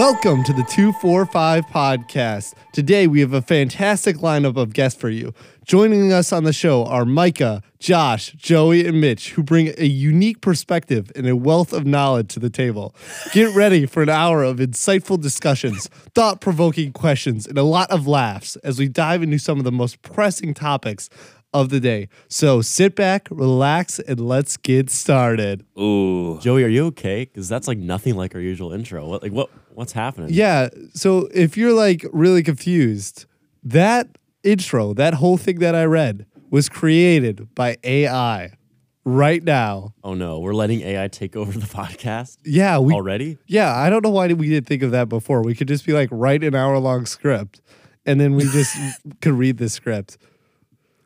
Welcome to the 245 podcast. Today we have a fantastic lineup of guests for you. Joining us on the show are Micah, Josh, Joey, and Mitch, who bring a unique perspective and a wealth of knowledge to the table. Get ready for an hour of insightful discussions, thought provoking questions, and a lot of laughs as we dive into some of the most pressing topics of the day. So sit back, relax, and let's get started. Ooh. Joey, are you okay? Because that's like nothing like our usual intro. What like what what's happening? Yeah. So if you're like really confused, that intro, that whole thing that I read was created by AI right now. Oh no, we're letting AI take over the podcast Yeah, we already. Yeah, I don't know why we didn't think of that before. We could just be like write an hour long script and then we just could read the script.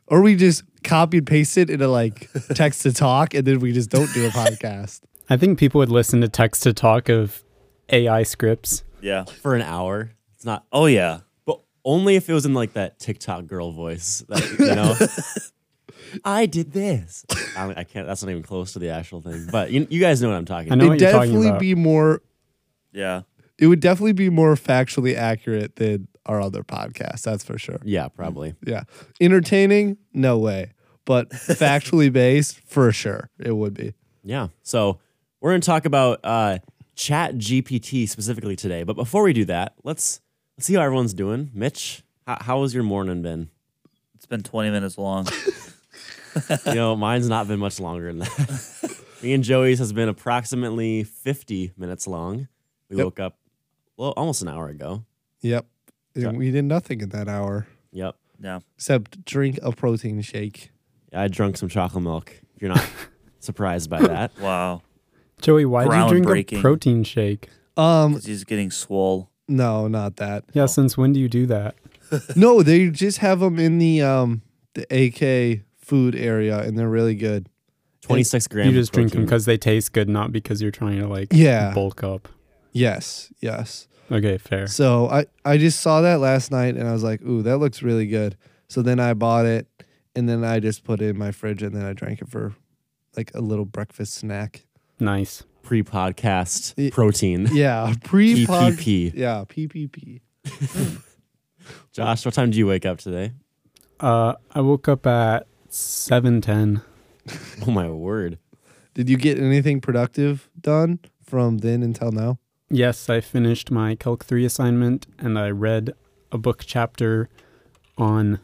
Or we just copy and paste it into like text to talk and then we just don't do a podcast. I think people would listen to text to talk of AI scripts. Yeah. For an hour. It's not Oh yeah. but only if it was in like that TikTok girl voice. That you know I did this. I, I can't that's not even close to the actual thing. But you, you guys know what I'm talking I know about. what It'd you're talking definitely about. be more Yeah. it would definitely be more factually accurate than our other podcasts, that's for sure. Yeah, probably. Yeah. Entertaining? No way. But factually based, for sure, it would be. Yeah. So we're gonna talk about uh Chat GPT specifically today. But before we do that, let's let's see how everyone's doing. Mitch, how, how has your morning been? It's been 20 minutes long. you know, mine's not been much longer than that. Me and Joey's has been approximately 50 minutes long. We Yep. woke up well almost an hour ago. Yep. And Yeah. we did nothing in that hour Yep. yeah. except drink a protein shake. I drank some chocolate milk. If you're not surprised by that. Wow. Joey, why did you drink a protein shake? Um, he's getting swole. no, not that. Yeah, since when do you do that? no, they just have them in the um the AK food area, and they're really good. 26 grams. you of just drink them because they taste good, not because you're trying to like Yeah. bulk up. Yes, yes. Okay, fair. So I I just saw that last night, and I was like, ooh, that looks really good. So then I bought it, and then I just put it in my fridge, and then I drank it for like a little breakfast snack. Nice. pre-podcast protein. Yeah, pre PPP. Yeah, PPP. Josh, what time do you wake up today? Uh, I woke up at seven ten. Oh my word. Did you get anything productive done from then until now? Yes, I finished my Calc three assignment, and I read a book chapter on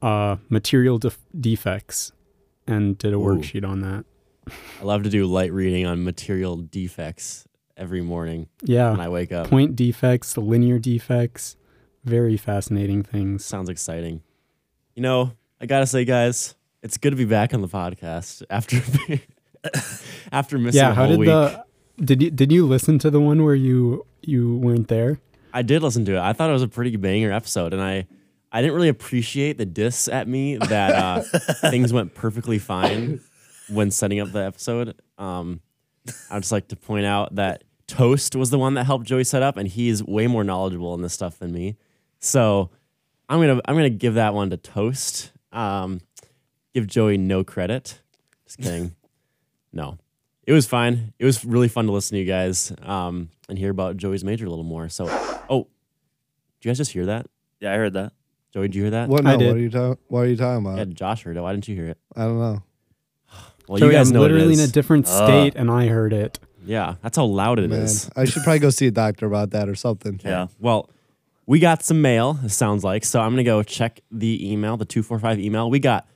uh material def- defects, and did a Ooh. worksheet on that. I love to do light reading on material defects every morning Yeah. when I wake up. point defects, linear defects, very fascinating things. Sounds exciting. You know, I gotta say, guys, it's good to be back on the podcast after after missing yeah a how whole did week. the did you did you listen to the one where you you weren't there I did listen to it. I thought it was a pretty banger episode, and I I didn't really appreciate the diss at me that uh, things went perfectly fine when setting up the episode. Um, I'd just like to point out that Toast was the one that helped Joey set up, and he's way more knowledgeable in this stuff than me. So I'm gonna I'm gonna give that one to Toast. Um, give Joey no credit. Just kidding. no, it was fine. It was really fun to listen to you guys um, and hear about Joey's major a little more. So, oh, did you guys just hear that? Yeah, I heard that. Joey, did you hear that? What? I No, did. what are you talking? What are you talking about? Yeah, Josh heard it. Why didn't you hear it? I don't know. Well, Joey, you guys i'm know what it literally in a different state and i heard it yeah, that's how loud it is. Man, I should probably go see a doctor about that or something. Yeah. Well, we got some mail. It sounds like so. I'm gonna go check the email, the two four five email. We got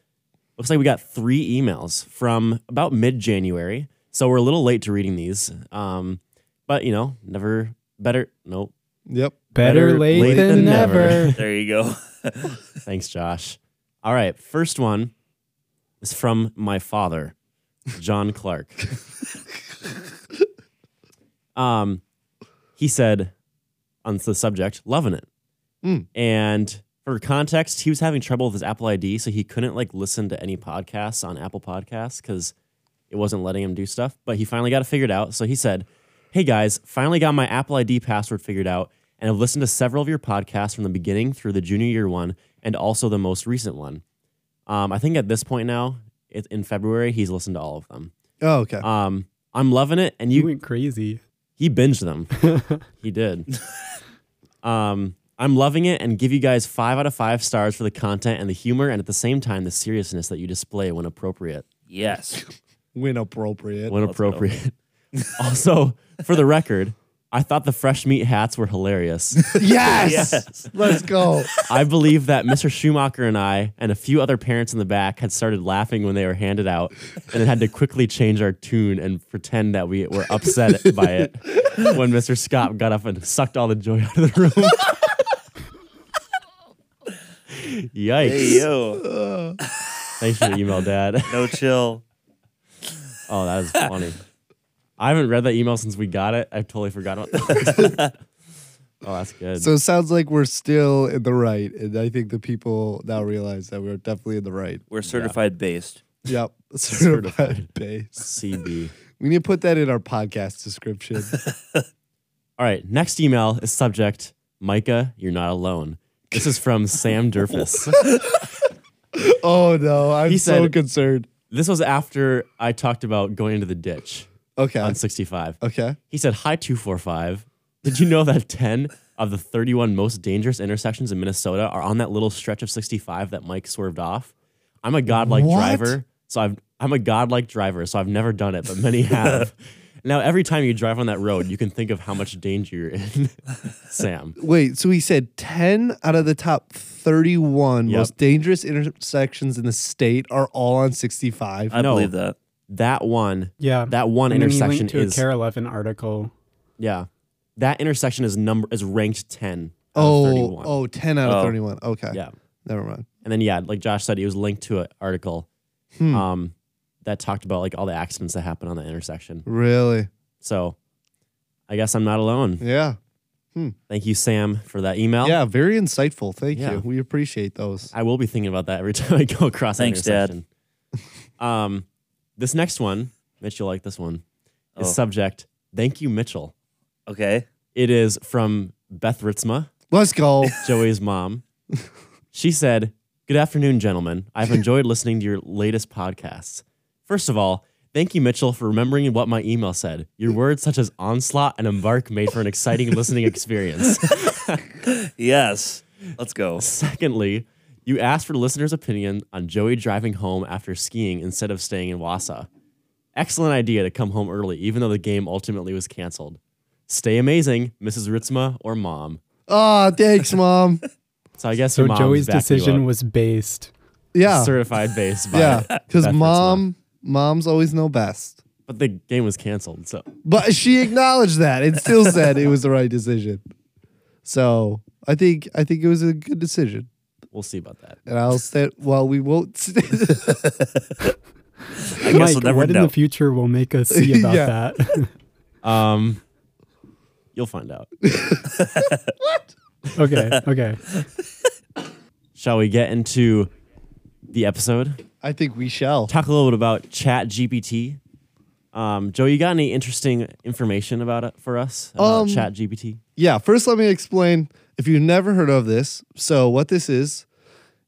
looks like we got three emails from about mid January. So we're a little late to reading these. Um, but you know, never better. Nope. Yep. better, Better late, late than, than never. never, There you go. Thanks, Josh. All right, first one is from my father, John Clark. um, he said on the subject, loving it. Mm. And for context, he was having trouble with his Apple ID, so he couldn't like listen to any podcasts on Apple Podcasts because it wasn't letting him do stuff. But he finally got it figured out. So he said, Hey guys, finally got my Apple ID password figured out and have listened to several of your podcasts from the beginning through the junior year one and also the most recent one. Um, I think at this point now, it, in February, he's listened to all of them. Oh, okay. Um, I'm loving it, and you you went crazy He binged them. he did. Um, I'm loving it and give you guys five out of five stars for the content and the humor, and at the same time, the seriousness that you display when appropriate. Yes. When appropriate. When Let's appropriate. also, for the record, I thought the fresh meat hats were hilarious. yes! Yes. Let's go. I believe that Mr. Schumacher and I and a few other parents in the back had started laughing when they were handed out and then had to quickly change our tune and pretend that we were upset by it when Mr. Scott got up and sucked all the joy out of the room. Yikes. Hey yo. Thanks for the email, Dad. No chill. Oh, that is funny. I haven't read that email since we got it. I totally forgot about that. oh, that's good. So it sounds like we're still in the right. And I think the people now realize that we're definitely in the right. We're certified based. Yep. Certified. Certified base. CB. We need to put that in our podcast description. All right, next email is subject Micah, you're not alone. This is from Sam Durfus. oh no, I'm He so said- concerned. This was after I talked about going into the ditch Okay. on 65. Okay. He said, Hi, 245. Did you know that 10 of the 31 most dangerous intersections in Minnesota are on that little stretch of 65 that Mike swerved off? I'm a godlike What? driver, so I've, I'm a godlike driver, so I've never done it, but many have. Now, every time you drive on that road, you can think of how much danger you're in. Sam. Wait, so he said 10 out of the top 31 Yep. most dangerous intersections in the state are all on 65. I No. believe that. That one, Yeah. that one and then he intersection linked to is a KARE 11 article. Yeah. That intersection is number is ranked 10 out of oh, 31. oh, 10 out of Oh. 31. Okay. Yeah. Never mind. And then yeah, like Josh said, he was linked to an article Hmm. um that talked about like all the accidents that happen on the intersection. Really? So I guess I'm not alone. Yeah. Thank you, Sam, for that email. Yeah, very insightful. Thank Yeah. you. We appreciate those. I will be thinking about that every time I go across that Thanks, Dad. um this next one, Mitch, you'll like this one, is Oh. subject Thank you, Mitchell. Okay. It is from Beth Ritzma. Let's go. Joey's mom. She said, Good afternoon, gentlemen. I've enjoyed listening to your latest podcasts. First of all, thank you, Mitchell, for remembering what my email said. Your words such as onslaught and embark made for an exciting listening experience. Yes. Let's go. Secondly, you asked for listener's opinion on Joey driving home after skiing instead of staying in Wausau. Excellent idea to come home early, even though the game ultimately was canceled. Stay amazing, Mrs. Ritzma or mom. Oh, thanks, mom. So I guess So your mom's Joey's backing you decision up. was based. Yeah. certified based By Yeah. Because Beth Ritzma. mom, moms always know best. But the game was canceled, so But she acknowledged that and still said it was the right decision. So I think I think it was a good decision. we'll see about that. And I'll stand well, we won't I guess Mike, we'll never what in the future will make us see about Yeah. that? Um, you'll find out. What? Okay, okay. Shall we get into the episode? I think we shall. Talk a little bit about Chat GPT. Um, Joe, you got any interesting information about it for us about Um, Chat GPT? Yeah, first let me explain if you've never heard of this. So what this is,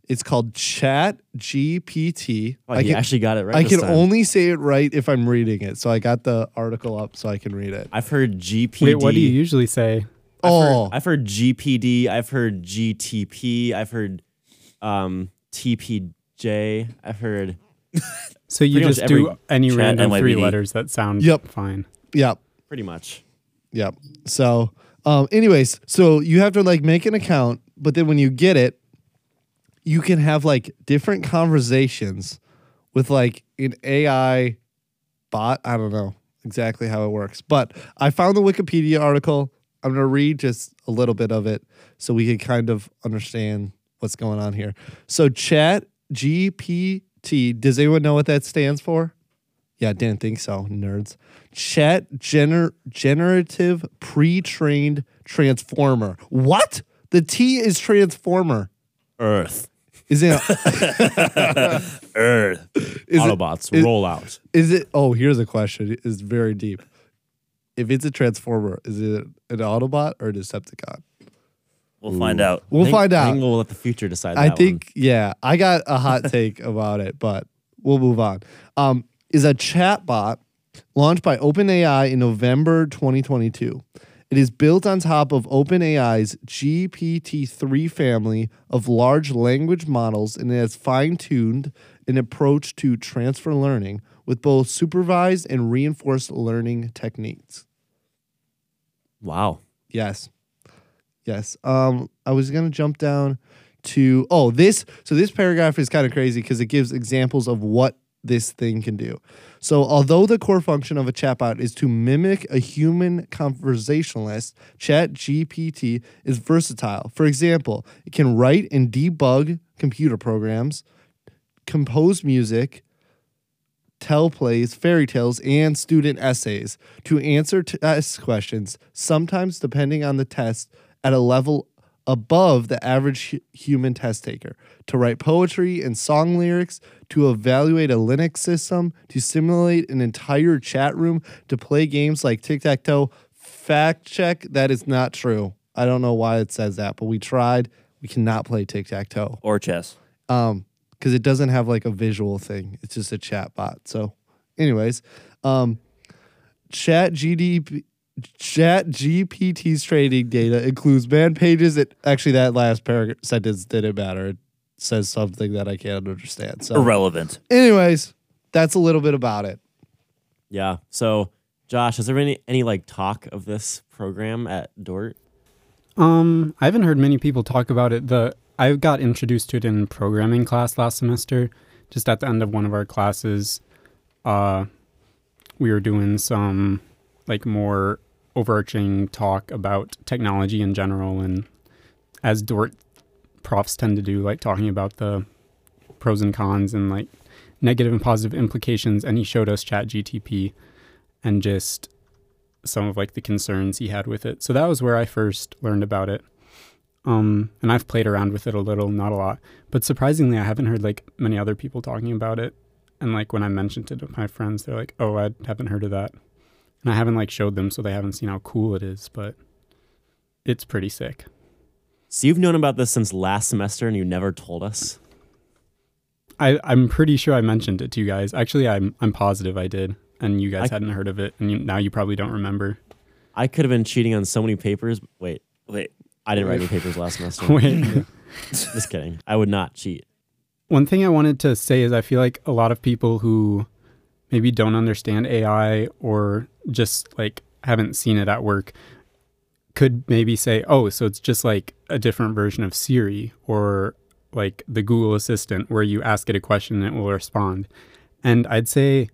it's called Chat GPT. Oh, I you can actually got it right. I can time. only say it right if I'm reading it. So I got the article up so I can read it. I've heard GPD. Wait, what do you usually say? I've oh, heard, I've heard GPD. I've heard GTP. I've heard um, TPJ. I've heard. So you Pretty much just do every any chat random three NYPD. letters that sound Yep. fine. yep. Pretty much. Yep. So, um, anyways, so you have to like make an account, but then when you get it, you can have like different conversations with like an AI bot. I don't know exactly how it works, but I found the Wikipedia article. I'm gonna read just a little bit of it so we can kind of understand what's going on here. So, Chat GPT. Does anyone know what that stands for? Yeah, I didn't think so, nerds. Chat gener- generative pre-trained transformer. What? The T is transformer. Earth. Is it? Earth. Is? Autobots is- roll out. Is it? Oh, here's a question. It's very deep. If it's a transformer, is it an Autobot or a Decepticon? We'll find out. We'll Think- find I out. think we'll let the future decide. I that think, yeah, I got a hot take about it, but we'll move on. Um, is a chatbot launched by OpenAI in November 2022. It is built on top of OpenAI's GPT-3 family of large language models and it has fine-tuned an approach to transfer learning with both supervised and reinforced learning techniques. Wow. Yes. Yes. Um, I was gonna jump down to oh this so this paragraph is kind of crazy because it gives examples of what this thing can do. So although the core function of a chatbot is to mimic a human conversationalist, ChatGPT is versatile. For example, it can write and debug computer programs, compose music, teleplays, fairy tales, and student essays to answer test questions, sometimes depending on the test at a level above the average human test taker, to write poetry and song lyrics, to evaluate a Linux system, to simulate an entire chat room, to play games like tic tac toe. Fact check that is not true. I don't know why it says that, but we tried. We cannot play tic tac toe Or chess. um because it doesn't have like a visual thing it's just a chat bot so anyways um chat gdp chat gpt's training data includes man pages it actually that last paragraph sentence didn't matter it says something that i can't understand so Irrelevant. anyways that's a little bit about it Yeah. So, Josh, has there been any, any like talk of this program at Dordt? Um, I haven't heard many people talk about it. The I got introduced to it in programming class last semester. Just at the end of one of our classes, uh, we were doing some like more overarching talk about technology in general, and as Dordt profs tend to do, like talking about the pros and cons and like negative and positive implications. And he showed us Chat GTP and just some of like the concerns he had with it. So that was where I first learned about it. Um, and I've played around with it a little, not a lot, but surprisingly, I haven't heard like many other people talking about it. And like when I mentioned it to my friends, they're like, "Oh, I haven't heard of that," and I haven't like showed them, so they haven't seen how cool it is. But it's pretty sick. So you've known about this since last semester and you never told us? I, I'm pretty sure I mentioned it to you guys. Actually, I'm I'm positive I did, and you guys I- hadn't heard of it, and you, now you probably don't remember. I could have been cheating on so many papers. Wait, Wait. I didn't write any papers last semester. Wait. Just kidding. I would not cheat. One thing I wanted to say is I feel like a lot of people who maybe don't understand AI or just like haven't seen it at work could maybe say, oh, so it's just like a different version of Siri or like the Google Assistant where you ask it a question and it will respond. And I'd say,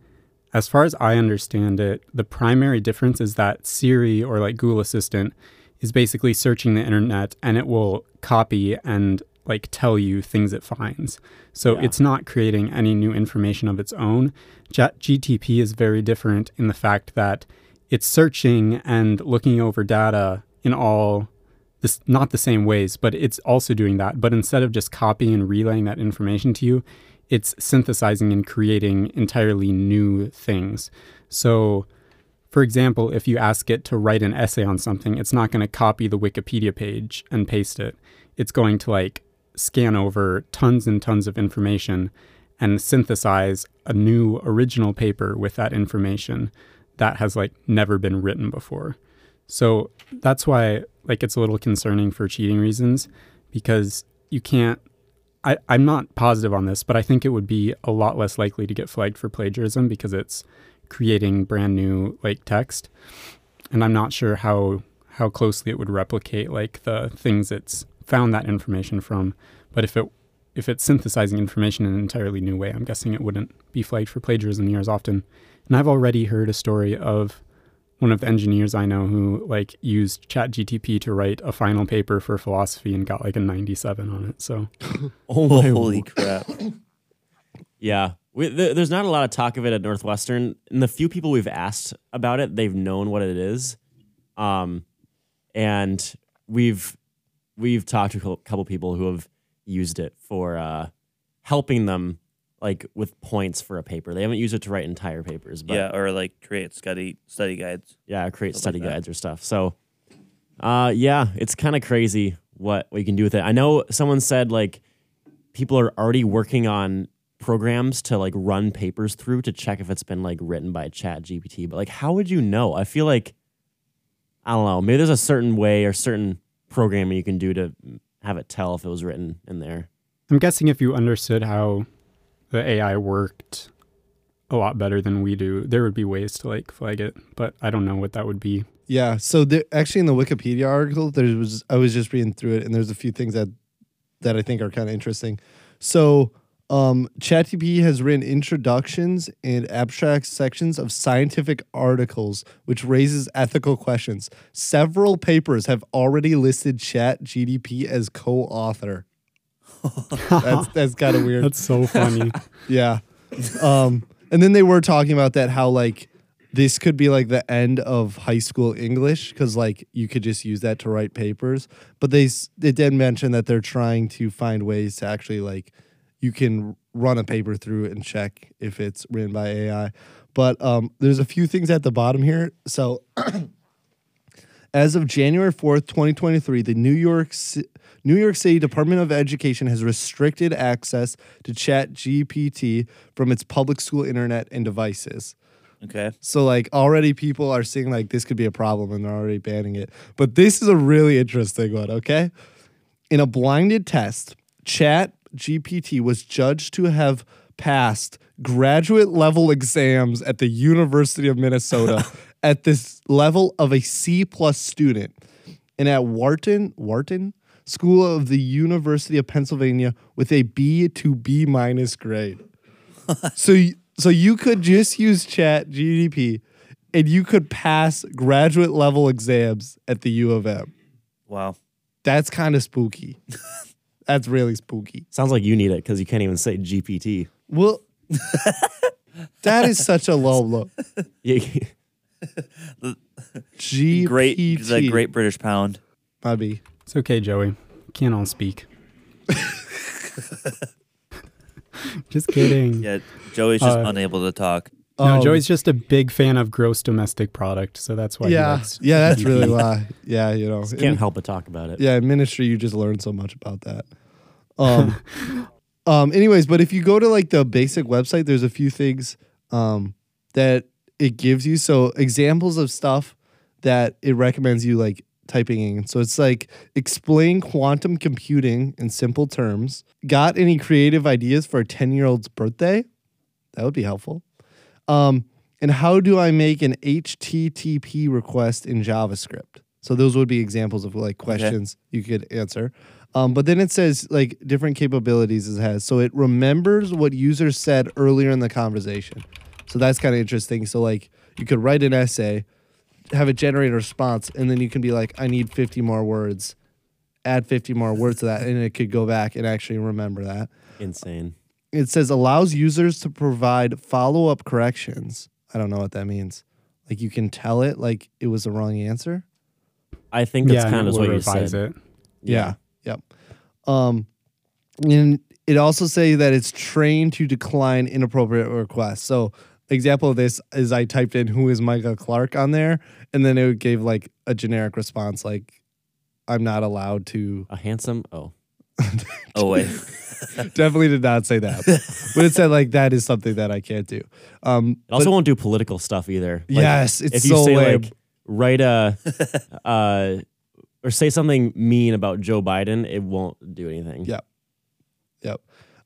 as far as I understand it, the primary difference is that Siri or like Google Assistant is basically searching the internet and it will copy and like tell you things it finds. So Yeah. it's not creating any new information of its own. GTP is very different in the fact that it's searching and looking over data in all this not the same ways, but it's also doing that. But instead of just copying and relaying that information to you, it's synthesizing and creating entirely new things. So for example, if you ask it to write an essay on something, it's not going to copy the Wikipedia page and paste it. It's going to like scan over tons and tons of information and synthesize a new original paper with that information that has like never been written before. So that's why like it's a little concerning for cheating reasons because you can't I, I'm not positive on this, but I think it would be a lot less likely to get flagged for plagiarism because it's creating brand new like text. And I'm not sure how how closely it would replicate like the things it's found that information from. But if it if it's synthesizing information in an entirely new way, I'm guessing it wouldn't be flagged for plagiarism near as often. And I've already heard a story of one of the engineers I know who like used ChatGTP to write a final paper for philosophy and got like a 97 on it. So Oh my Holy crap. Yeah. We, th- there's not a lot of talk of it at Northwestern. And the few people we've asked about it, they've known what it is. Um, and we've we've talked to a cou- couple people who have used it for uh, helping them like with points for a paper. They haven't used it to write entire papers, but yeah, or like create study study guides. yeah, create study like that. guides or stuff. So, uh, yeah, it's kind of crazy what we can do with it. I know someone said like people are already working on programs to like run papers through to check if it's been like written by Chat GPT. But like, how would you know? I feel like I don't know. Maybe there's a certain way or certain programming you can do to have it tell if it was written in there. I'm guessing if you understood how the AI worked a lot better than we do, there would be ways to like flag it, but I don't know what that would be. Yeah. So there, actually, in the Wikipedia article, there was I was just reading through it, and there's a few things that that I think are kind of interesting. So, um, ChatGPT has written introductions and abstract sections of scientific articles, which raises ethical questions. Several papers have already listed ChatGPT as co-author. that's that's kind of weird. That's so funny. Yeah. Um, and then they were talking about that how like this could be like the end of high school English because like you could just use that to write papers. But they they did mention that they're trying to find ways to actually like you can run a paper through it and check if it's written by AI. But um, there's a few things at the bottom here. So as of January 4th, 2023, the New York Ci- New York City Department of Education has restricted access to Chat GPT from its public school internet and devices. Okay. So like already people are seeing like this could be a problem and they're already banning it. But this is a really interesting one, okay? In a blinded test, Chat GPT was judged to have passed graduate level exams at the University of Minnesota at this level of a C plus student. And at Wharton, Wharton School of the University of Pennsylvania with a B to B minus grade. so so you could just use Chat GDP and you could pass graduate level exams at the U of M. Wow. That's kind of spooky. That's really spooky. Sounds like you need it because you can't even say GPT. Well, that is such a low low. Yeah, GPT. Great. The Great British Pound. Bobby. It's okay, Joey. Can't all speak. just kidding. Yeah. Joey's just Uh, unable to talk. No, Um, Joey's just a big fan of gross domestic product, so that's why. he Yeah. likes Yeah, that's really why. Yeah, you know. can't in- help but talk about it. yeah, in ministry you just learn so much about that. Um um anyways, but if you go to like the basic website, there's a few things um that it gives you. So examples of stuff that it recommends you like typing in. So it's like explain quantum computing in simple terms. Got any creative ideas for a 10-year-old's birthday? That would be helpful. Um, and how do I make an HTTP request in JavaScript? So those would be examples of like questions you could answer. Um, but then it says like different capabilities it has. So it remembers what users said earlier in the conversation. So that's kind of interesting. So like you could write an essay, have it generate a response, and then you can be like, I need 50 more words. Add 50 more words to that, and it could go back and actually remember that Insane. It says allows users to provide follow up corrections. I don't know what that means. Like you can tell it like it was the wrong answer. I think that's yeah, kind of what will you revise said. it. Yeah. Yep. Um, and it also say that it's trained to decline inappropriate requests. So example of this is I typed in who is Micah Clark on there, and then it gave like a generic response like I'm not allowed to. A handsome. Oh, Oh wait. Definitely did not say that, but it said like that is something that I can't do. Um, it also but- won't do political stuff either. Like, yes, it's if you so say lame. like write a uh or say something mean about Joe Biden, it won't do anything. Yeah. Yep.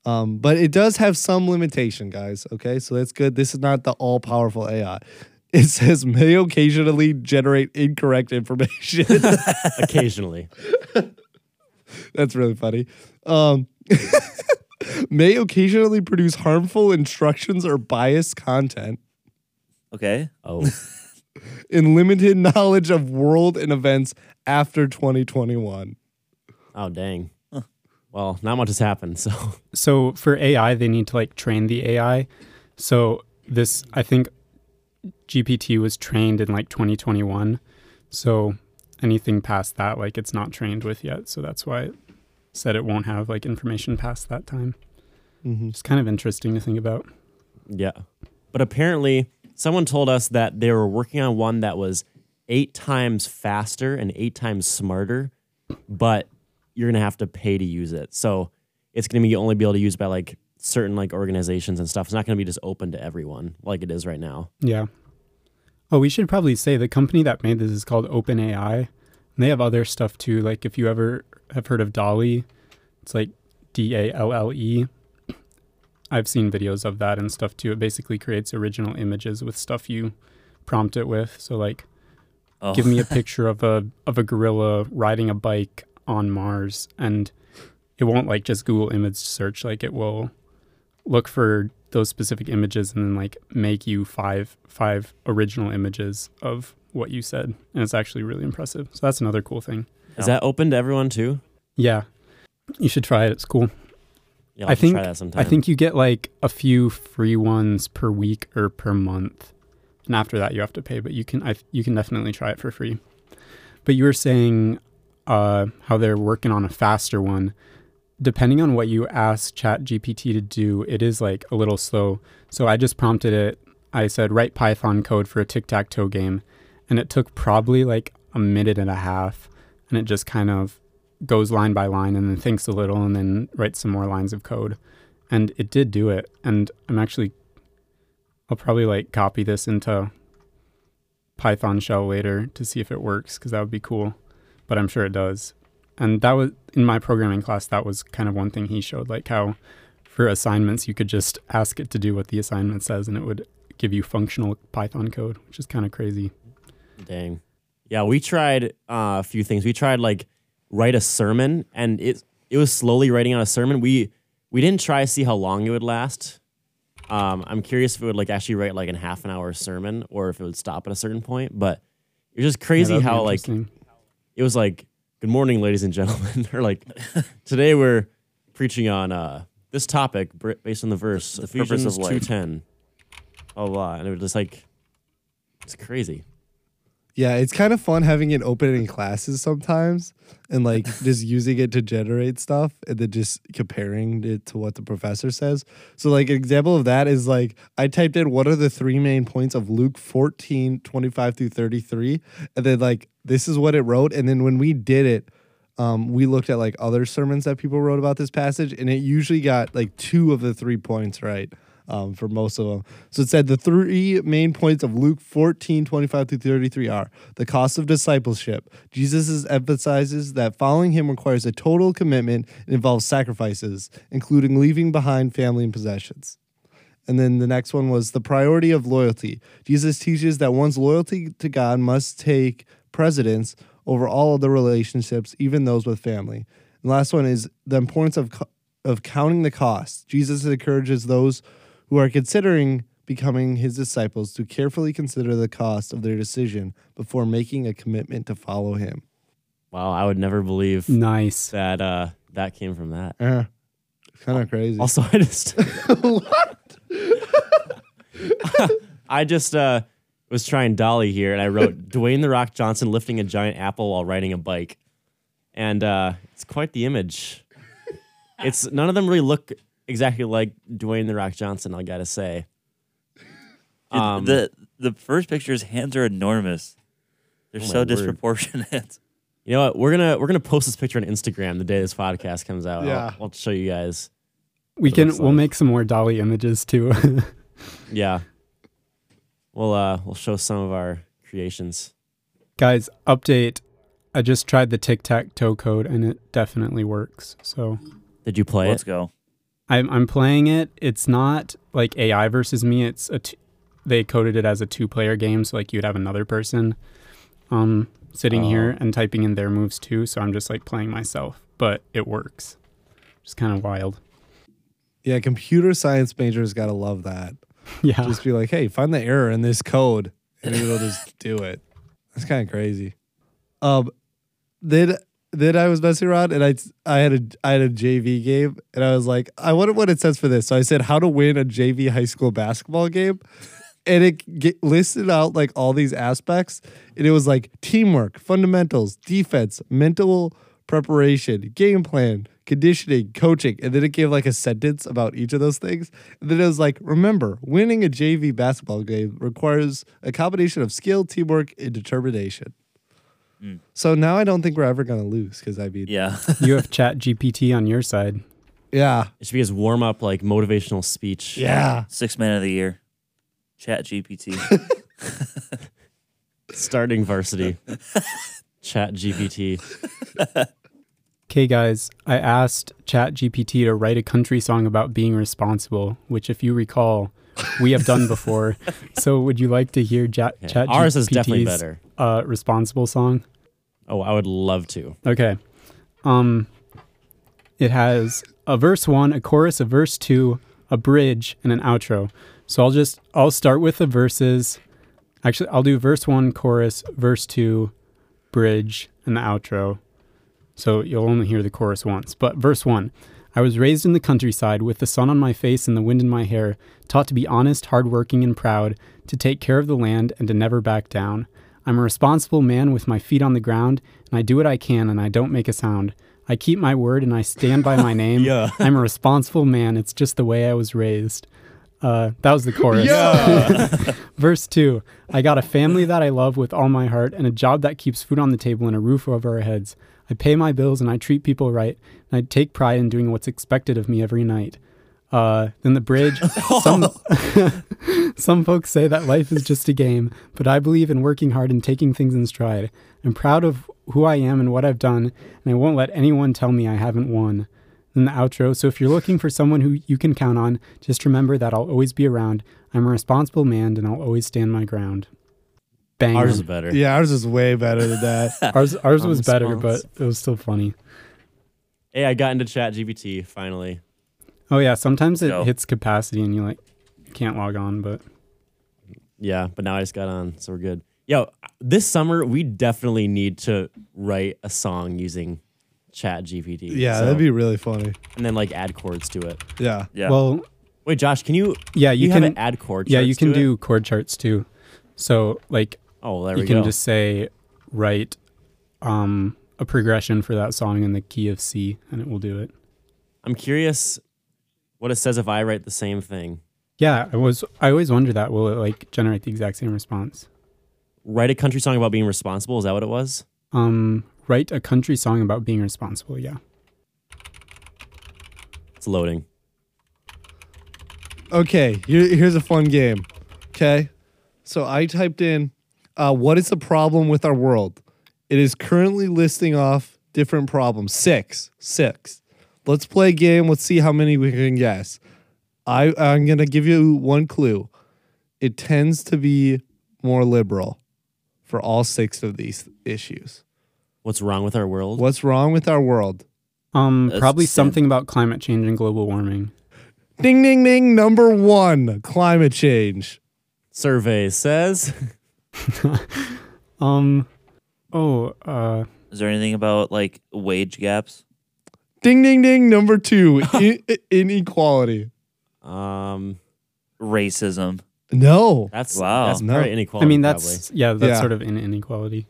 Um, but it does have some limitation, guys. Okay, so that's good. This is not the all powerful AI. It says may occasionally generate incorrect information. Occasionally. that's really funny. Um, may occasionally produce harmful instructions or biased content Okay. Oh, in limited knowledge of world and events after 2021. oh dang. Well, not much has happened. So So for AI, they need to like train the AI. So this, I think, GPT was trained in like 2021. So anything past that, like it's not trained with yet. So that's why it said it won't have like information past that time. Mm-hmm. It's kind of interesting to think about. yeah. But apparently, someone told us that they were working on one that was eight times faster and eight times smarter, but you're gonna have to pay to use it. So it's gonna be you only be able to use by like certain like organizations and stuff. It's not going to be just open to everyone like it is right now. Yeah. Oh, we should probably say the company that made this is called OpenAI. And they have other stuff too. Like if you ever have heard of DALL-E, it's like D A L L E. I've seen videos of that and stuff too. It basically creates original images with stuff you prompt it with. So like Oh. give me a picture of a of a gorilla riding a bike on Mars and it won't like just Google image search like it will look for those specific images and then like make you five five original images of what you said and it's actually really impressive. So that's another cool thing. Is that open to everyone too? Yeah. You should try it. It's cool. Yeah, I I'll have to think- try that sometime. I think you get like a few free ones per week or per month, and after that you have to pay. But you can I, you can definitely try it for free. But you were saying uh, how they're working on a faster one. Depending on what you ask Chat GPT to do, it is like a little slow. So I just prompted it. I said write Python code for a tic tac toe game, and it took probably like a minute and a half, and it just kind of goes line by line and then thinks a little and then writes some more lines of code. And it did do it. And I'm actually, I'll probably like copy this into Python shell later to see if it works because that would be cool. But I'm sure it does. And that was in my programming class, that was kind of one thing he showed like how for assignments you could just ask it to do what the assignment says and it would give you functional Python code, which is kind of crazy. Dang. Yeah, we tried uh, a few things. We tried like write a sermon, and it it was slowly writing out a sermon. We we didn't try to see how long it would last. Um, I'm curious if it would like actually write like a half an hour sermon, or if it would stop at a certain point. But it was just crazy that'd how like it was like, "Good morning, ladies and gentlemen," or like, "Today we're preaching on uh, this topic based on the verse The Ephesians two ten." Blah blah, and it was just like, it's crazy. Yeah, it's kind of fun having it open in classes sometimes and like just using it to generate stuff and then just comparing it to what the professor says. So, like, an example of that is like I typed in what are the three main points of Luke 14, 25 through 33. And then, like, this is what it wrote. And then when we did it, um, we looked at like other sermons that people wrote about this passage, and it usually got like two of the three points right um, for most of them. So it said the three main points of Luke 14, 25 through 33 are the cost of discipleship. Jesus emphasizes that following him requires a total commitment and involves sacrifices, including leaving behind family and possessions. And then the next one was the priority of loyalty. Jesus teaches that one's loyalty to God must take precedence over all other relationships, even those with family. And last one is the importance of of counting the cost. Jesus encourages those who are considering becoming his disciples to carefully consider the cost of their decision before making a commitment to follow him. Wow, I would never believe Nice. that uh, that came from that. Yeah. Kind of crazy. Also, I just what? I just uh, was trying DALL-E here, and I wrote Dwayne the Rock Johnson lifting a giant apple while riding a bike, and uh, it's quite the image. It's none of them really look exactly like Dwayne the Rock Johnson. I gotta say. Um, the the first picture's hands are enormous. They're Oh so word. disproportionate. You know what? We're gonna we're gonna post this picture on Instagram the day this podcast comes out. Yeah. I'll, I'll show you guys. We can we'll like- make some more DALL-E images too. Yeah. We'll uh we'll show some of our creations. Guys, update. I just tried the tic tac toe code and it definitely works. So Did you play Let's it? go. I'm I'm playing it. It's not like AI versus me. It's a t- they coded it as a two player game, so like you'd have another person um sitting here Oh. and typing in their moves too. So I'm just like playing myself, but it works. Just kind of wild. yeah, computer science majors got to love that. Yeah. Just be like, hey, find the error in this code, and it'll just do it. That's kind of crazy. Um, then then I was messing around, and I I had a I had a JV game, and I was like, I wonder what it says for this. So I said, how to win a JV high school basketball game, and it get, listed out like all these aspects, and it was like teamwork, fundamentals, defense, mental preparation, game plan, conditioning, coaching, and then it gave like a sentence about each of those things. And then it was like, remember, winning a JV basketball game requires a combination of skill, teamwork, and determination. Mm. So now I don't think we're ever gonna lose because I mean, Yeah. you have Chat GPT on your side. Yeah. It should be his warm up, like motivational speech. Yeah. Six man of the year. Chat GPT. Starting varsity. Chat GPT. Okay, guys, I asked ChatGPT to write a country song about being responsible, which, if you recall, we have done before. so, would you like to hear ja- Yeah. ChatGPT's Ours is definitely better. Uh, responsible song? Oh, I would love to. Okay. Um, it has a verse one, a chorus, a verse two, a bridge, and an outro. So I'll just I'll start with the verses. Actually, I'll do verse one, chorus, verse two, bridge, and the outro. So you'll only hear the chorus once. But verse one. I was raised in the countryside with the sun on my face and the wind in my hair, taught to be honest, hardworking, and proud, to take care of the land and to never back down. I'm a responsible man with my feet on the ground, and I do what I can and I don't make a sound. I keep my word and I stand by my name. Yeah. I'm a responsible man. It's just the way I was raised. Uh, that was the chorus. Verse 2 I got a family that I love with all my heart and a job that keeps food on the table and a roof over our heads. I pay my bills and I treat people right, and I take pride in doing what's expected of me every night. Uh, then the bridge. Some, some folks say that life is just a game, but I believe in working hard and taking things in stride. I'm proud of who I am and what I've done, and I won't let anyone tell me I haven't won. Then the outro. So if you're looking for someone who you can count on, just remember that I'll always be around. I'm a responsible man, and I'll always stand my ground. Bang. Ours is better. Yeah, ours is way better than that. ours, ours was better, but it was still funny. Hey, I got into Chat GPT finally. Oh yeah, sometimes it Go. hits capacity and you like can't log on, but Yeah, but now I just got on, so we're good. Yo, this summer we definitely need to write a song using Chat GPT. Yeah, So- that'd be really funny. and then like add chords to it. Yeah. Yeah. well, Wait, Josh, can you? yeah, You, you, have can it add chords. yeah, you can to it? do chord charts too. So like Oh, there you we can go. just say write um a progression for that song in the key of C and it will do it. I'm curious what it says if I write the same thing. Yeah, I was I always wonder that will it like generate the exact same response? Write a country song about being responsible. Is that what it was? Um write a country song about being responsible, yeah. It's loading. Okay, here, here's a fun game. Okay. So I typed in, uh, what is the problem with our world? It is currently listing off different problems. Six. Six. Let's play a game. Let's see how many we can guess. I, I'm going to give you one clue. It tends to be more liberal for all six of these issues. What's wrong with our world? What's wrong with our world? Um That's probably Sam. something about climate change and global warming. Ding, ding, ding. Number one climate change. Survey says. Um oh, uh Is there anything about like wage gaps? Ding, ding, ding. Number two i- inequality. Um, Racism. No. that's Wow. That's No. part inequality. I mean probably. that's yeah, that's Yeah. sort of in inequality.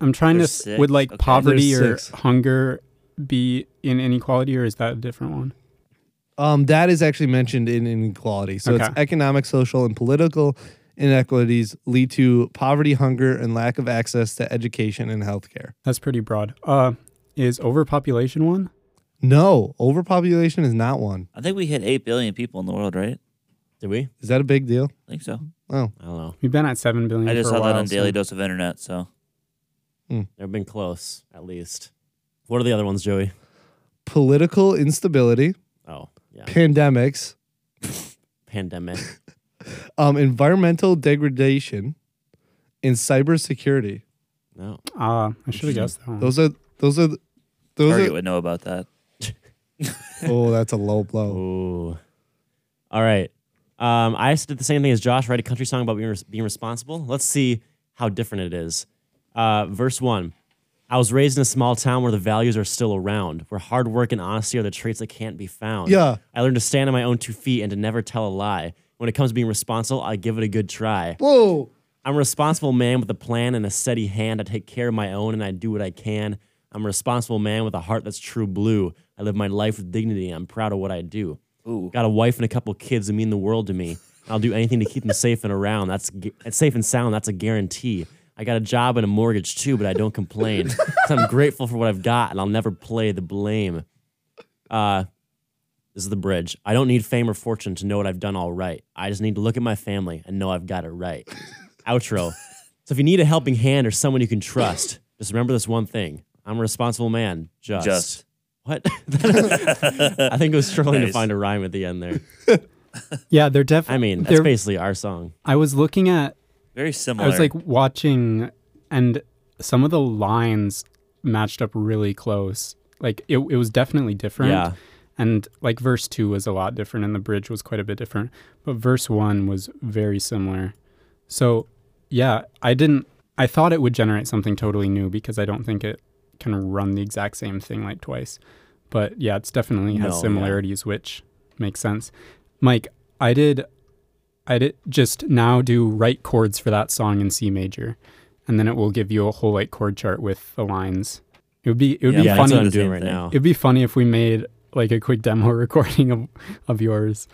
I'm trying There's to six? would like Okay. poverty or six. hunger be in inequality or is that a different one? Um, that is actually mentioned in inequality. So it's Okay. economic, social, and political inequities lead to poverty, hunger, and lack of access to education and healthcare. That's pretty broad. Uh is overpopulation one? No, overpopulation is not one. I think we hit 8 billion people in the world, right? Did we? Is that a big deal? I think so. Oh, I don't know. We've been at 7 billion I just for a saw that while, on Daily Dose of Internet. So They've been close, at least. What are the other ones, Joey? political instability, Oh, yeah. pandemics, Pandemic. um, environmental degradation, and cybersecurity. No. Ah, I should have guessed that one. Those are those are those Target are. would know about that. Oh, that's a low blow. Ooh. All right. Um, I did the same thing as Josh. Write a country song about being, res- being responsible. Let's see how different it is. Uh, verse one. I was raised in a small town where the values are still around, where hard work and honesty are the traits that can't be found. Yeah. I learned to stand on my own two feet and to never tell a lie. When it comes to being responsible, I give it a good try. Whoa. I'm a responsible man with a plan and a steady hand. I take care of my own and I do what I can. I'm a responsible man with a heart that's true blue. I live my life with dignity I'm proud of what I do. Ooh. Got a wife and a couple kids that mean the world to me. I'll do anything to keep them safe and around. That's it's safe and sound. That's a guarantee. I got a job and a mortgage too, but I don't complain. I'm grateful for what I've got and I'll never play the blame. Uh, This is the bridge. I don't need fame or fortune to know what I've done all right. I just need to look at my family and know I've got it right. Outro. So if you need a helping hand or someone you can trust, just remember this one thing. I'm a responsible man. Just. Just. What? I think it was struggling to Nice. find a rhyme at the end there. Yeah, they're definitely. I mean, that's basically our song. I was looking at Very similar. I was like watching, and some of the lines matched up really close. Like it, it was definitely different. Yeah. And like verse two was a lot different, and the bridge was quite a bit different. But verse one was very similar. So, yeah, I didn't. I thought it would generate something totally new because I don't think it can run the exact same thing like twice. But yeah, it's definitely has No, yeah. similarities, which makes sense. Mike, I did, I did just now do right chords for that song in C major, and then it will give you a whole like chord chart with the lines. It would be it would Yeah, be Yeah, funny that's what. I'm doing right now. It'd be funny if we made like a quick demo recording of, of yours.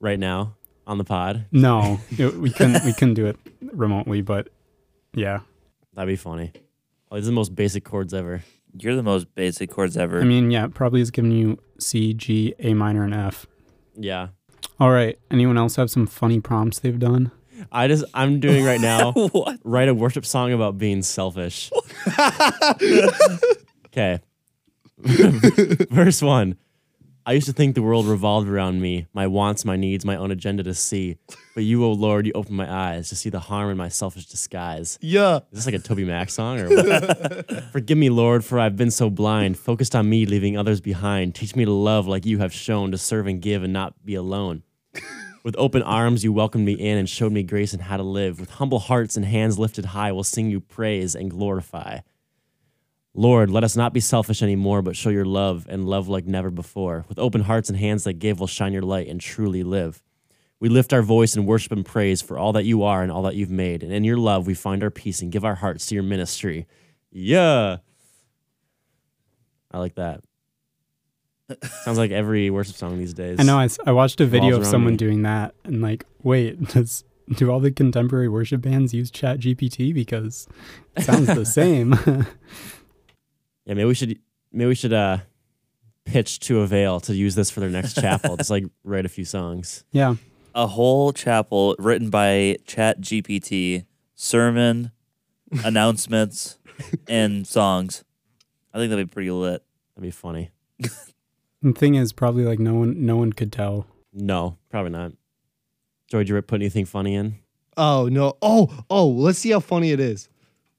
Right now on the pod. No, it, we couldn't we couldn't do it remotely, but yeah. That'd be funny. Oh, these are the most basic chords ever. You're the most basic chords ever. I mean, yeah, probably is giving you C, G, A minor, and F. Yeah. All right. Anyone else have some funny prompts they've done? I just I'm doing right now what? write a worship song about being selfish. okay. Verse one. I used to think the world revolved around me, my wants, my needs, my own agenda to see. But you, O Lord, you opened my eyes to see the harm in my selfish disguise. Yeah. Is this like a TobyMac song or what? Forgive me, Lord, for I've been so blind, focused on me, leaving others behind. Teach me to love like you have shown, to serve and give and not be alone. With open arms, you welcomed me in and showed me grace and how to live. With humble hearts and hands lifted high, we'll sing you praise and glorify. Lord, let us not be selfish anymore, but show your love and love like never before. With open hearts and hands that give, we'll shine your light and truly live. We lift our voice in worship and praise for all that you are and all that you've made. And in your love, we find our peace and give our hearts to your ministry. Yeah. I like that. Sounds like every worship song these days. I know. I watched a video of someone me. doing that, and like, wait, does do all the contemporary worship bands use Chat GPT because it sounds the same? Yeah, maybe we should maybe we should uh pitch to Avail to use this for their next chapel. Just like write a few songs. yeah. A whole chapel written by Chat GPT, sermon, announcements, and songs. I think that'd be pretty lit. That'd be funny. The thing is, probably like no one, no one could tell. No, probably not. Joey, did you put anything funny in? Oh no. Oh, oh, let's see how funny it is.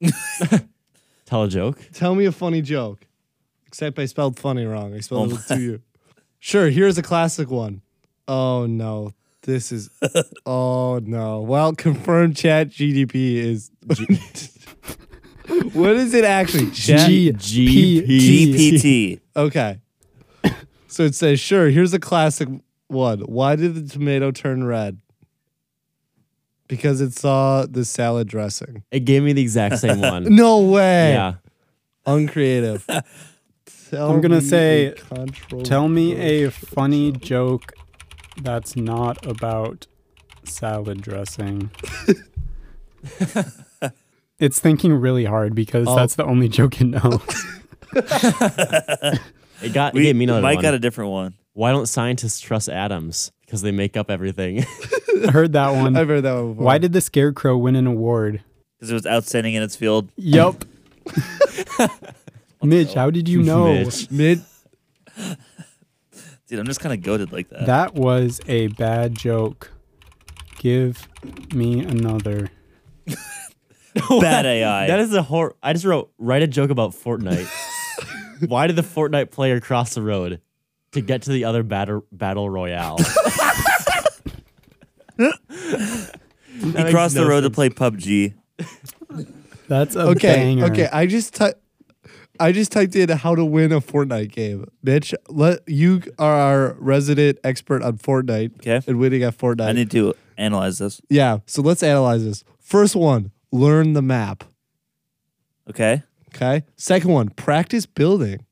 Tell a joke. Tell me a funny joke. Except I spelled funny wrong. I spelled Oh it to you. Sure, here's a classic one. Oh no. This is oh no. Well, confirmed chat GDP is What is it actually? Chat G- G- GPT. Okay. So it says, sure, here's a classic one. Why did the tomato turn red? Because it saw the salad dressing. It gave me the exact same one. No way. yeah. Uncreative. Tell I'm gonna say, Tell me a funny joke that's not about salad dressing. it's thinking really hard because Oh. that's the only joke it knows. It got it We, gave me another Mike one. got a different one. Why don't scientists trust atoms? Because they make up everything. I heard that one. I've heard that one before. Why did the scarecrow win an award? Because it was outstanding in its field. Yep. Mitch, how did you know? Mitch. mid Dude, I'm just kind of goaded like that. That was a bad joke. Give me another. Bad AI. That is a hor. I just wrote write a joke about Fortnite. Why did the Fortnite player cross the road to get to the other battle battle royale? He crossed the road to play PUBG. That's a Okay, banger. okay. I just ty- I just typed in how to win a Fortnite game. Mitch, let you are our resident expert on Fortnite Okay. and winning at Fortnite. I need to analyze this. yeah, so let's analyze this. First one, learn the map. Okay. Okay. Second one, practice building.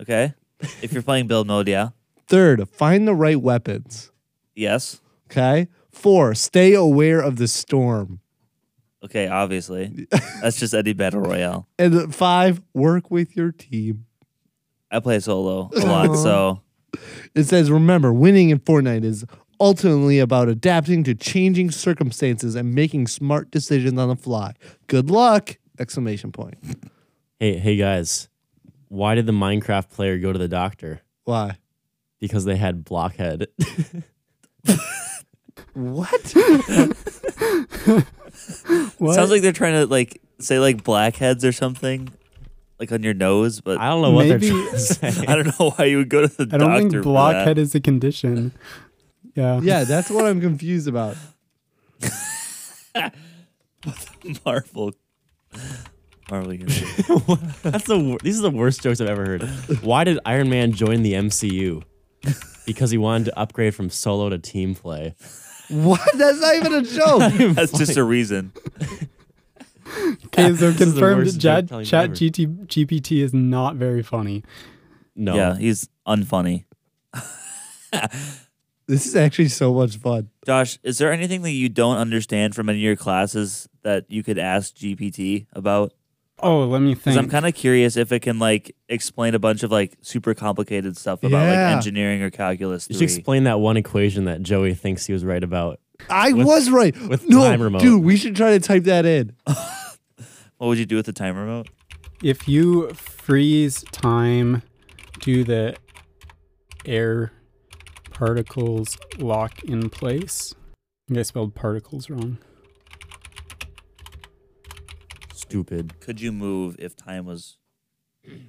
Okay. If you're playing build mode, yeah. Third, find the right weapons. Yes. Okay. Four, stay aware of the storm. Okay, obviously. That's just Eddie Battle Royale. And five, work with your team. I play solo a lot, so It says, remember, winning in Fortnite is ultimately about adapting to changing circumstances and making smart decisions on the fly. Good luck! Exclamation point. Hey, hey guys, why did the Minecraft player go to the doctor? Why? Because they had blockhead. What? What? Sounds like they're trying to like say like blackheads or something, like on your nose. But I don't know what Maybe- they're trying to say. I don't know why you would go to the I don't doctor. think for blockhead is a condition. Yeah. yeah, that's what I'm confused about. Marvel. Marvel. you can. That's the wor- these are the worst jokes I've ever heard. Why did Iron Man join the MCU? Because he wanted to upgrade from solo to team play. What? That's not even a joke. That's just a reason. Okay, so is the confirmed worst Chat, joke telling Chat ever. GT, GPT is not very funny. No. Yeah, he's unfunny. this is actually so much fun. Josh, is there anything that you don't understand from any of your classes that you could ask GPT about? Oh, let me think. I'm kind of curious if it can like explain a bunch of like super complicated stuff about Yeah. like engineering or calculus. You should three. explain that one equation that Joey thinks he was right about. I With- was right. with no, time remote. dude, we should try to type that in. What would you do with the time remote? if you freeze time, do the air particles lock in place? I think I spelled particles wrong. Stupid. Could you move if time was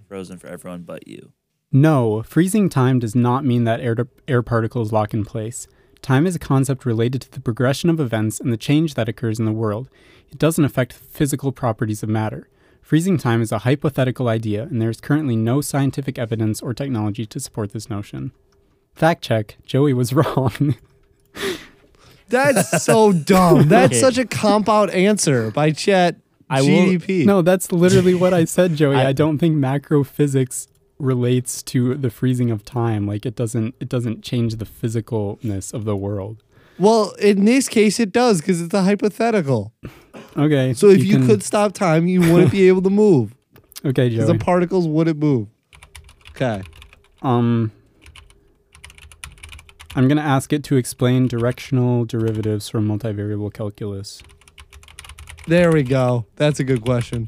frozen for everyone but you? No, freezing time does not mean that air, air particles lock in place. Time is a concept related to the progression of events and the change that occurs in the world. It doesn't affect the physical properties of matter. Freezing time is a hypothetical idea, and there is currently no scientific evidence or technology to support this notion. Fact check Joey was wrong. That's so dumb. That's Okay. such a comp out answer by Chat I will- GDP. no, that's literally what I said, Joey. I- I don't think macro physics relates to the freezing of time. Like it doesn't it doesn't change the physicalness of the world. Well, in this case, it does because it's a hypothetical. Okay. So if you, can- could stop time, you wouldn't be able to move Okay, Joey. because Joey. the particles wouldn't move. Okay. Um, I'm going to ask it to explain directional derivatives from multivariable calculus. There we go. That's a good question.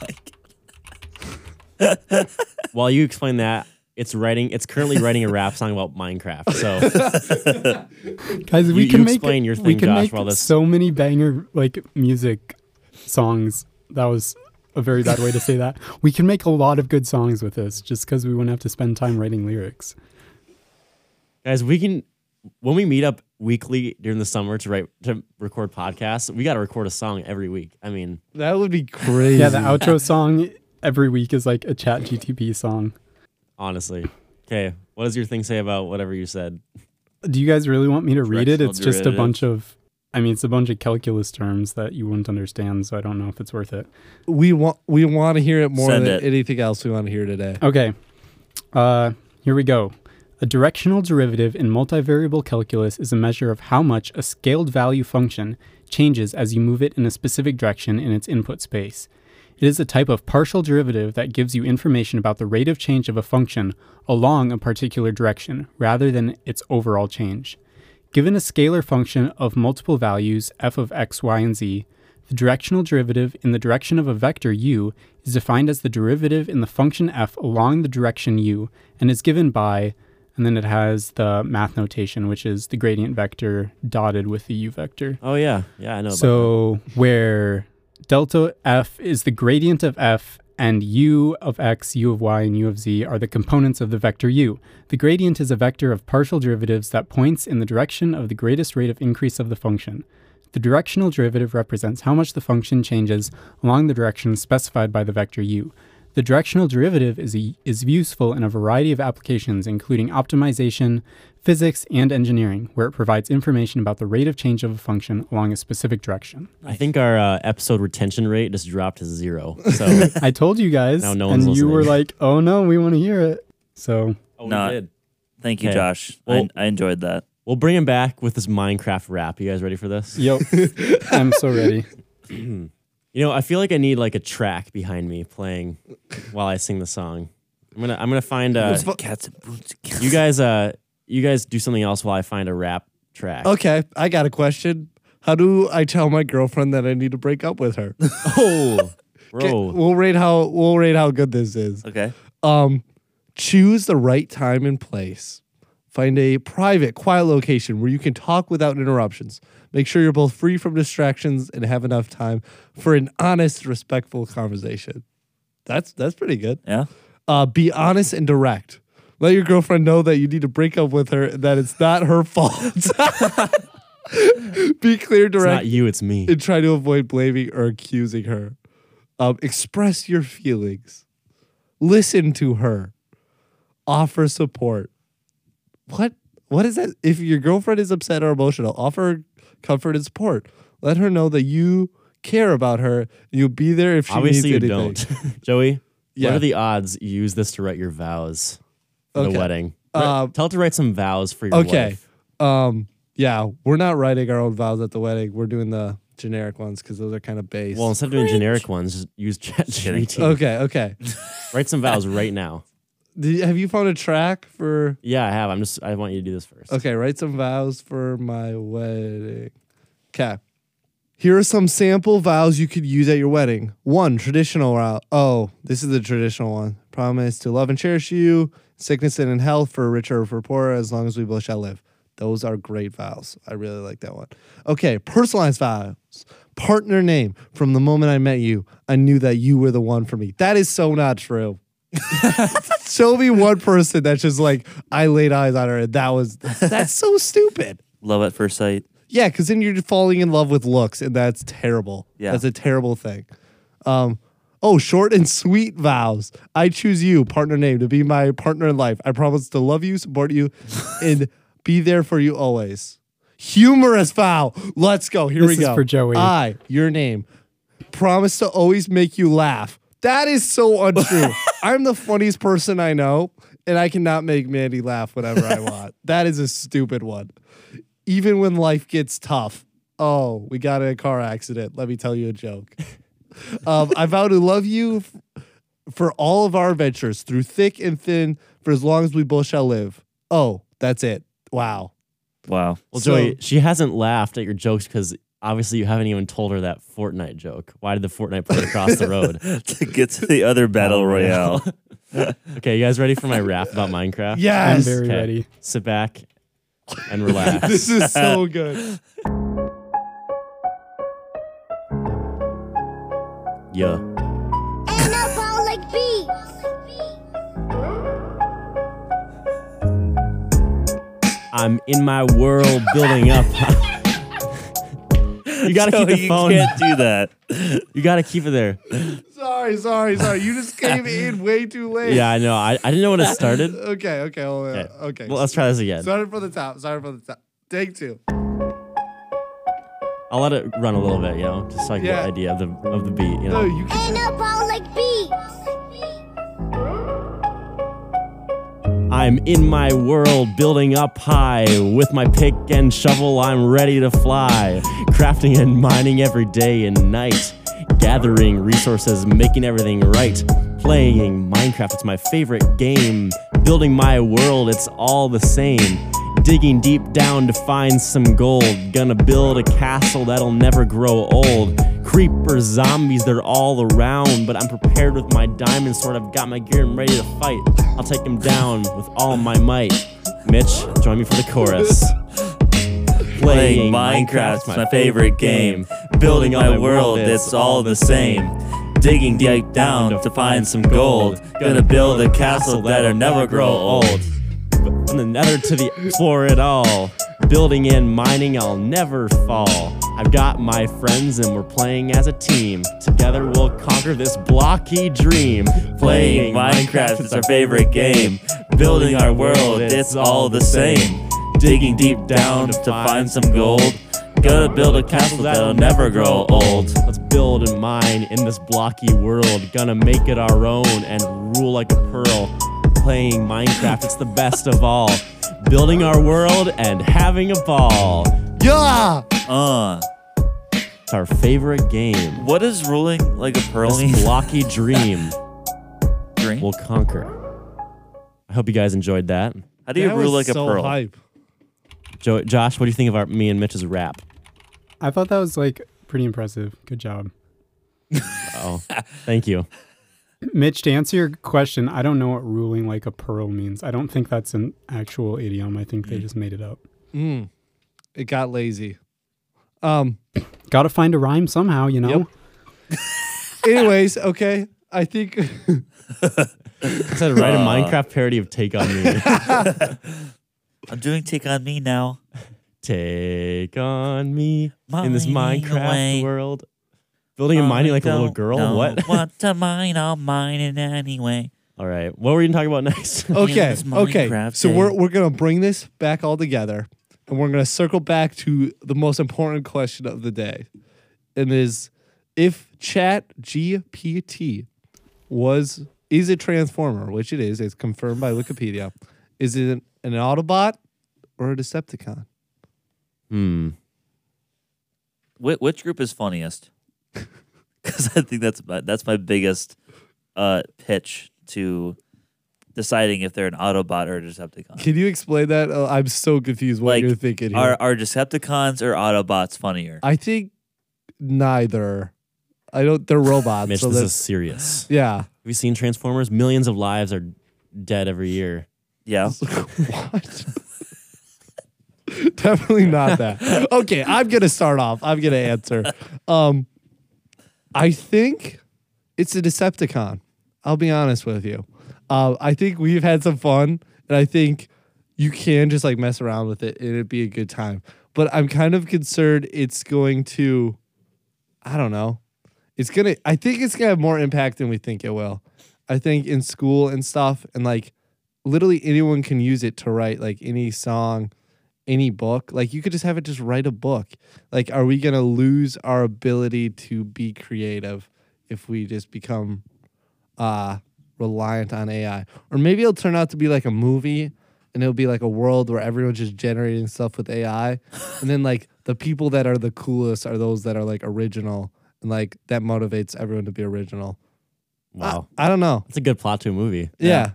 Mike. While you explain that, it's writing. It's currently writing a rap song about Minecraft. So Guys, we You- can you make explain your we can Josh, make while this- so many banger like music songs. That was a very bad way to say that. We can make a lot of good songs with this just because we wouldn't have to spend time writing lyrics. guys, we can when we meet up weekly during the summer to write to record podcasts. We got to record a song every week. I mean, That would be crazy. Yeah, the outro song every week is like a chat GTP song. honestly. Okay, what does your thing say about whatever you said? Do you guys really want me to read it? It's just a bunch of I mean, it's a bunch of calculus terms that you wouldn't understand, so I don't know if it's worth it. we want we want to hear it more Send than it. anything else we want to hear today. Okay. Uh, here we go. A directional derivative in multivariable calculus is a measure of how much a scalar value function changes as you move it in a specific direction in its input space. It is a type of partial derivative that gives you information about the rate of change of a function along a particular direction rather than its overall change. Given a scalar function of multiple values f of x, y, and z, the directional derivative in the direction of a vector u is defined as the derivative in the function f along the direction u and is given by, and then it has the math notation, which is the gradient vector dotted with the u vector. Oh yeah, yeah, I know. about So where delta f is the gradient of f and u of x, u of y, and u of z are the components of the vector u. The gradient is a vector of partial derivatives that points in the direction of the greatest rate of increase of the function. The directional derivative represents how much the function changes along the direction specified by the vector u. The directional derivative is, a, is useful in a variety of applications, including optimization, physics, and engineering, where it provides information about the rate of change of a function along a specific direction. that. I think our uh, episode retention rate just dropped to zero. So I told you guys, Now no one's and you were like, "Oh no, we want to hear it." So oh, we Not- did. Thank you, Okay. Josh. Well- I, I enjoyed that. We'll bring him back with this Minecraft rap. You guys ready for this? Yep. I'm so ready. You know, I feel like I need like a track behind me playing while I sing the song. I'm gonna I'm gonna find uh, It's Cats and boots. you guys uh you guys do something else while I find a rap track. Okay, I got a question. How do I tell my girlfriend that I need to break up with her? Oh, Okay, bro. we'll rate how we'll rate how good this is. Okay. Um, choose the right time and place. Find a private, quiet location where you can talk without interruptions. Make sure you're both free from distractions and have enough time for an honest, respectful conversation. That's that's pretty good. Yeah. Uh, be honest and direct. Let your girlfriend know that you need to break up with her and that it's not her fault. be clear, It's direct, not you, it's me. and try to avoid blaming or accusing her. Um, express your feelings. Listen to her. Offer support. What? What is that? If your girlfriend is upset or emotional, offer comfort and support. Let her know that you care about her you'll be there if she Obviously you needs anything. Obviously, you don't. Joey, Yeah. what are the odds you use this to write your vows for Okay. the wedding? Uh, Tell her to write some vows for your Okay. wife. Um. Yeah, we're not writing our own vows at the wedding. We're doing the generic ones because those are kind of base. Well, instead of doing generic ones, just use ChatGPT. okay. Okay. Write some vows right now. You- have you found a track for? Yeah, I have. I'm just. I want you to do this first. Okay, write some vows for my wedding. Okay. Here are some sample vows you could use at your wedding. One, traditional vow. Oh, this is the traditional one. Promise to love and cherish you, sickness and in health, for richer or for poorer, as long as we both shall live. Those are great vows. I really like that one. Okay, personalized vows. Partner name. From the moment I met you, I knew that you were the one for me. That is so not true. Show me one person that's just like I laid eyes on her and that was that's so stupid. Love at first sight. Yeah, because then you're falling in love with looks and that's terrible. Yeah. that's a terrible thing. Um, oh, short and sweet vows. I choose you, partner name, to be my partner in life. I promise to love you, support you, and be there for you always. Humorous vow. Let's go. Here This we is go. for Joey. I, your name, promise to always make you laugh. That is so untrue. I'm the funniest person I know, and I cannot make Mandy laugh whenever I want. That is a stupid one. Even when life gets tough. Oh, we got in a car accident. Let me tell you a joke. Um, I vow to love you f- for all of our adventures, through thick and thin, for as long as we both shall live. Oh, that's it. Wow. Wow. Well, So- Joey, she hasn't laughed at your jokes because obviously you haven't even told her that Fortnite joke. Why did the Fortnite play across the road? to get to the other battle oh, royale. Okay, you guys ready for my rap about Minecraft? I'm Yes. very Okay. ready. Sit back and relax. this is so good. yeah. Anabolic beats. I'm in my world building up. You gotta No, keep the you phone. can't do that. You gotta keep it there. Sorry, sorry, sorry. You just came in way too late. Yeah, I know. I, I didn't know when it started. Okay, okay, hold on. Okay. Uh, okay. Well, let's try this again. Started from the top. Started from the top. Take two. I'll let it run a little bit, you know, just so I can Yeah. get an idea of the of the beat. You No, you can. Anabolic beats. I'm in my world, building up high. With my pick and shovel, I'm ready to fly. Crafting and mining every day and night. Gathering resources, making everything right. Playing Minecraft, it's my favorite game. Building my world, it's all the same. Digging deep down to find some gold. Gonna build a castle that'll never grow old. Creepers, zombies, they're all around. But I'm prepared with my diamond sword. I've got my gear and ready to fight. I'll take them down with all my might. Mitch, join me for the chorus. Playing Minecraft's my favorite game. Building my world, it's all the same. Digging deep down to find some gold. Gonna build a castle that'll never grow old. From the nether to the floor it all. Building and mining, I'll never fall. I've got my friends and we're playing as a team. Together we'll conquer this blocky dream. Playing Minecraft is our favorite game. Building our world, it's all the same. Digging deep down to find some gold. Gonna build a castle that'll never grow old. Let's build and mine in this blocky world. Gonna make it our own and rule like a pearl. Playing Minecraft, it's the best of all. Building our world and having a ball. Yeah. Uh, It's our favorite game. what is ruling like a pearl? This blocky dream Green? will conquer. I hope you guys enjoyed that. How do you That rule was like a pearl? hype. Jo- Josh, what do you think of our me and Mitch's rap? I thought that was like pretty impressive. Good job. Oh, thank you. Mitch, to answer your question, I don't know what ruling like a pearl means. I don't think that's an actual idiom. I think they just made it up. Mm. It got lazy. Um. Got to find a rhyme somehow, you know? Yep. Anyways, okay. I think I said write a Uh. Minecraft parody of Take on Me. I'm doing take on me now. Take on me in this Minecraft away. world. Building and mining like a little girl. know What? what to mine? I'll mine it anyway. All right. What were you gonna talk about next? okay. this Okay. Minecraft So day. we're we're gonna bring this back all together, and we're gonna circle back to the most important question of the day, and is if Chat GPT was is a transformer, which it is, it's confirmed by Wikipedia. Is it an, an Autobot or a Decepticon? hmm. Wh- which group is funniest? Because I think that's my, that's my biggest uh, pitch to deciding if they're an Autobot or a Decepticon. Can you explain that? Uh, I'm so confused what Like, you're thinking here. Are are Decepticons or Autobots funnier? I think neither. I don't. They're robots. Mitch, so this that's is serious. yeah. Have you seen Transformers? Millions of lives are dead every year. Yeah. what? Definitely not that. Okay, I'm gonna start off. I'm gonna answer. Um, I think it's a Decepticon. I'll be honest with you. Uh, I think we've had some fun, and I think you can just like mess around with it, and it'd be a good time. But I'm kind of concerned it's going to. I don't know. It's gonna. I think it's gonna have more impact than we think it will. I think in school and stuff, and like literally anyone can use it to write like any song, any book. Like you could just have it just write a book. Like, are we gonna lose our ability to be creative if we just become uh reliant on AI? Or maybe it'll turn out to be like a movie and it'll be like a world where everyone's just generating stuff with AI. and then like the people that are the coolest are those that are like original and like that motivates everyone to be original. Wow. I, I don't know. It's a good plot to a movie. Yeah.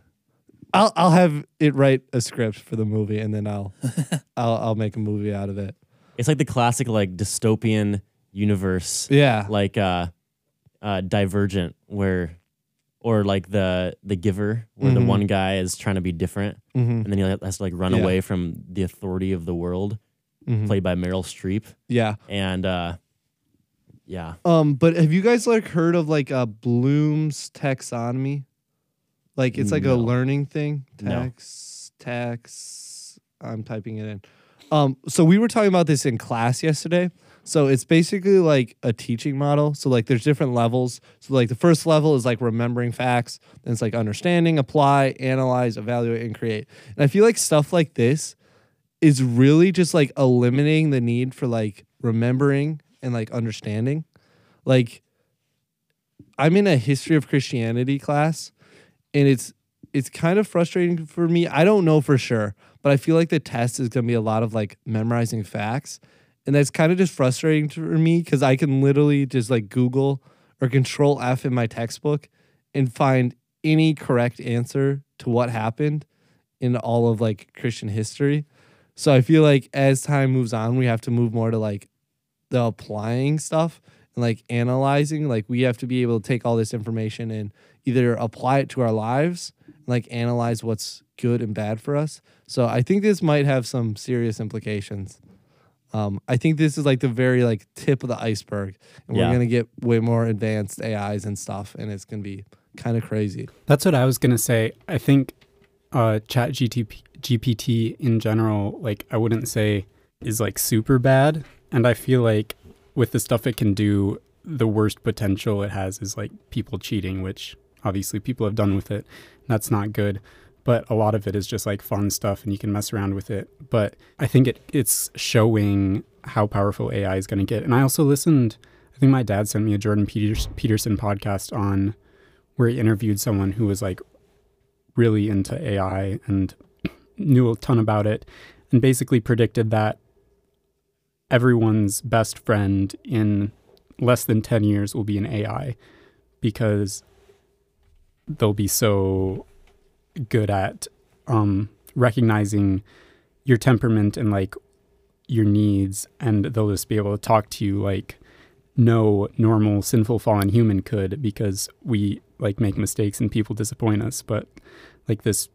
I'll I'll have it write a script for the movie and then I'll I'll I'll make a movie out of it. It's like the classic like dystopian universe, Yeah. like uh, uh, Divergent, where, or like the the Giver, where the Mhm. one guy is trying to be different, hmm and then he has to like run Yeah. away from the authority of the world, hmm played by Meryl Streep, Yeah. and uh, yeah, Um, but have you guys like heard of like uh Bloom's taxonomy? Like it's like No. a learning thing. No. Tax tax I'm typing it in. Um, so we were talking about this in class yesterday. So it's basically like a teaching model. So like there's different levels. So like the first level is like remembering facts, then it's like understanding, apply, analyze, evaluate, and create. And I feel like stuff like this is really just like eliminating the need for like remembering and like understanding. Like I'm in a history of Christianity class and it's it's kind of frustrating for me. I don't know for sure, but I feel like the test is going to be a lot of like memorizing facts. And that's kind of just frustrating for me cuz I can literally just like Google or control F in my textbook and find any correct answer to what happened in all of like Christian history. So I feel like as time moves on, we have to move more to like the applying stuff and like analyzing. Like we have to be able to take all this information and either apply it to our lives, and like analyze what's good and bad for us. So I think this might have some serious implications. Um, I think this is like the very like tip of the iceberg, and Yeah. we're gonna get way more advanced AIs and stuff, and it's gonna be kind of crazy. That's what I was gonna say. I think uh, Chat GTP, GPT in general, like I wouldn't say is like super bad, and I feel like with the stuff it can do, the worst potential it has is like people cheating, which obviously people have done with it. That's not good. But a lot of it is just like fun stuff, and you can mess around with it. But I think it it's showing how powerful AI is going to get. And I also listened. I think my dad sent me a Jordan Peters, Peterson podcast on where he interviewed someone who was like really into AI and knew a ton about it and basically predicted that everyone's best friend in less than 10 years will be an AI because they'll be so good at um, recognizing your temperament and like your needs, and they'll just be able to talk to you like no normal sinful fallen human could because we like make mistakes and people disappoint us. But like this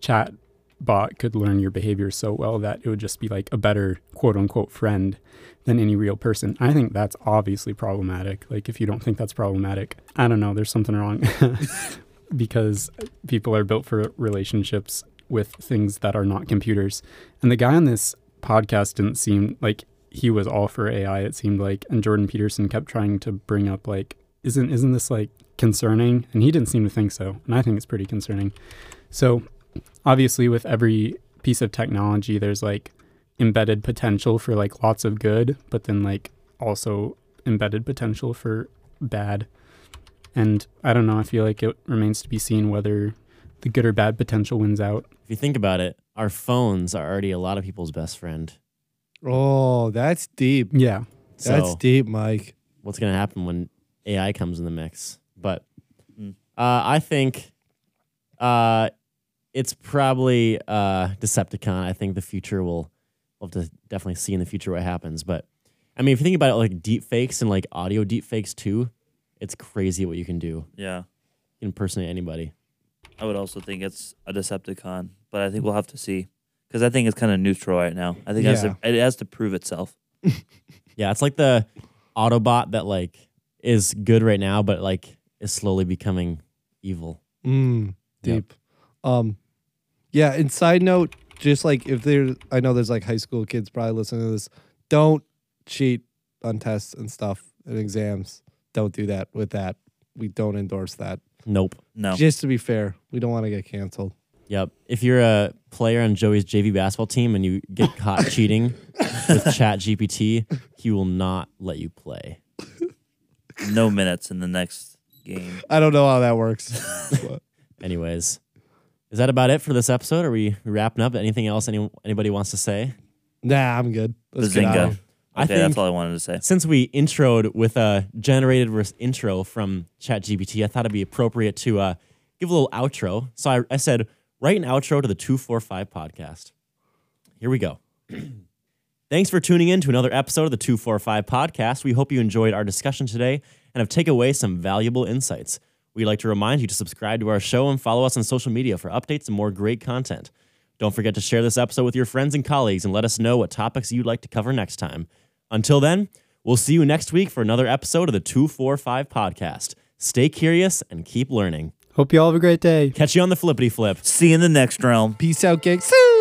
chat bot could learn your behavior so well that it would just be like a better quote unquote friend than any real person. I think that's obviously problematic. Like if you don't think that's problematic, I don't know, there's something wrong. because people are built for relationships with things that are not computers. And the guy on this podcast didn't seem like he was all for AI, it seemed like. And Jordan Peterson kept trying to bring up like, isn't isn't this like concerning? And he didn't seem to think so. And I think it's pretty concerning. So obviously with every piece of technology there's like embedded potential for like lots of good, but then like also embedded potential for bad. And I don't know, I feel like it remains to be seen whether the good or bad potential wins out. If you think about it, our phones are already a lot of people's best friend. Oh, that's deep. Yeah. That's deep, Mike. what's going to happen when AI comes in the mix. But Mm. uh, I think uh, it's probably uh, Decepticon. I think the future will we'll have to definitely see in the future what happens. But I mean, if you think about it, like deep fakes and like audio deep fakes too, it's crazy what you can do. Yeah. You can impersonate anybody. I would also think it's a Decepticon, but I think we'll have to see because I think it's kind of neutral right now. I think it, has Yeah. to, it has to prove itself. Yeah, it's like the Autobot that like is good right now, but like is slowly becoming evil. Mm, deep. Um, yeah. And side note, just like if there, I know there's like high school kids probably listening to this. Don't cheat on tests and stuff and exams. Don't do that with that. We don't endorse that. Nope. No. Just to be fair, we don't want to get canceled. Yep. If you're a player on Joey's JV basketball team and you get caught cheating with Chat GPT, he will not let you play. no minutes in the next game. I don't know how that works. but- Anyways, is that about it for this episode? Are we wrapping up? Anything else any, anybody wants to say? nah, I'm good. Let's get out of here. I Okay, that's think- all I wanted to say. Since we introed with a generated intro from ChatGPT, I thought it'd be appropriate to uh, give a little outro. So I, I said, write an outro to the 245 podcast. Here we go. Thanks for tuning in to another episode of the 245 podcast. We hope you enjoyed our discussion today and have taken away some valuable insights. We'd like to remind you to subscribe to our show and follow us on social media for updates and more great content. Don't forget to share this episode with your friends and colleagues and let us know what topics you'd like to cover next time. Until then, we'll see you next week for another episode of the 245 podcast. Stay curious and keep learning. Hope you all have a great day. Catch you on the flippity flip. See you in the next realm. Peace out, gang. See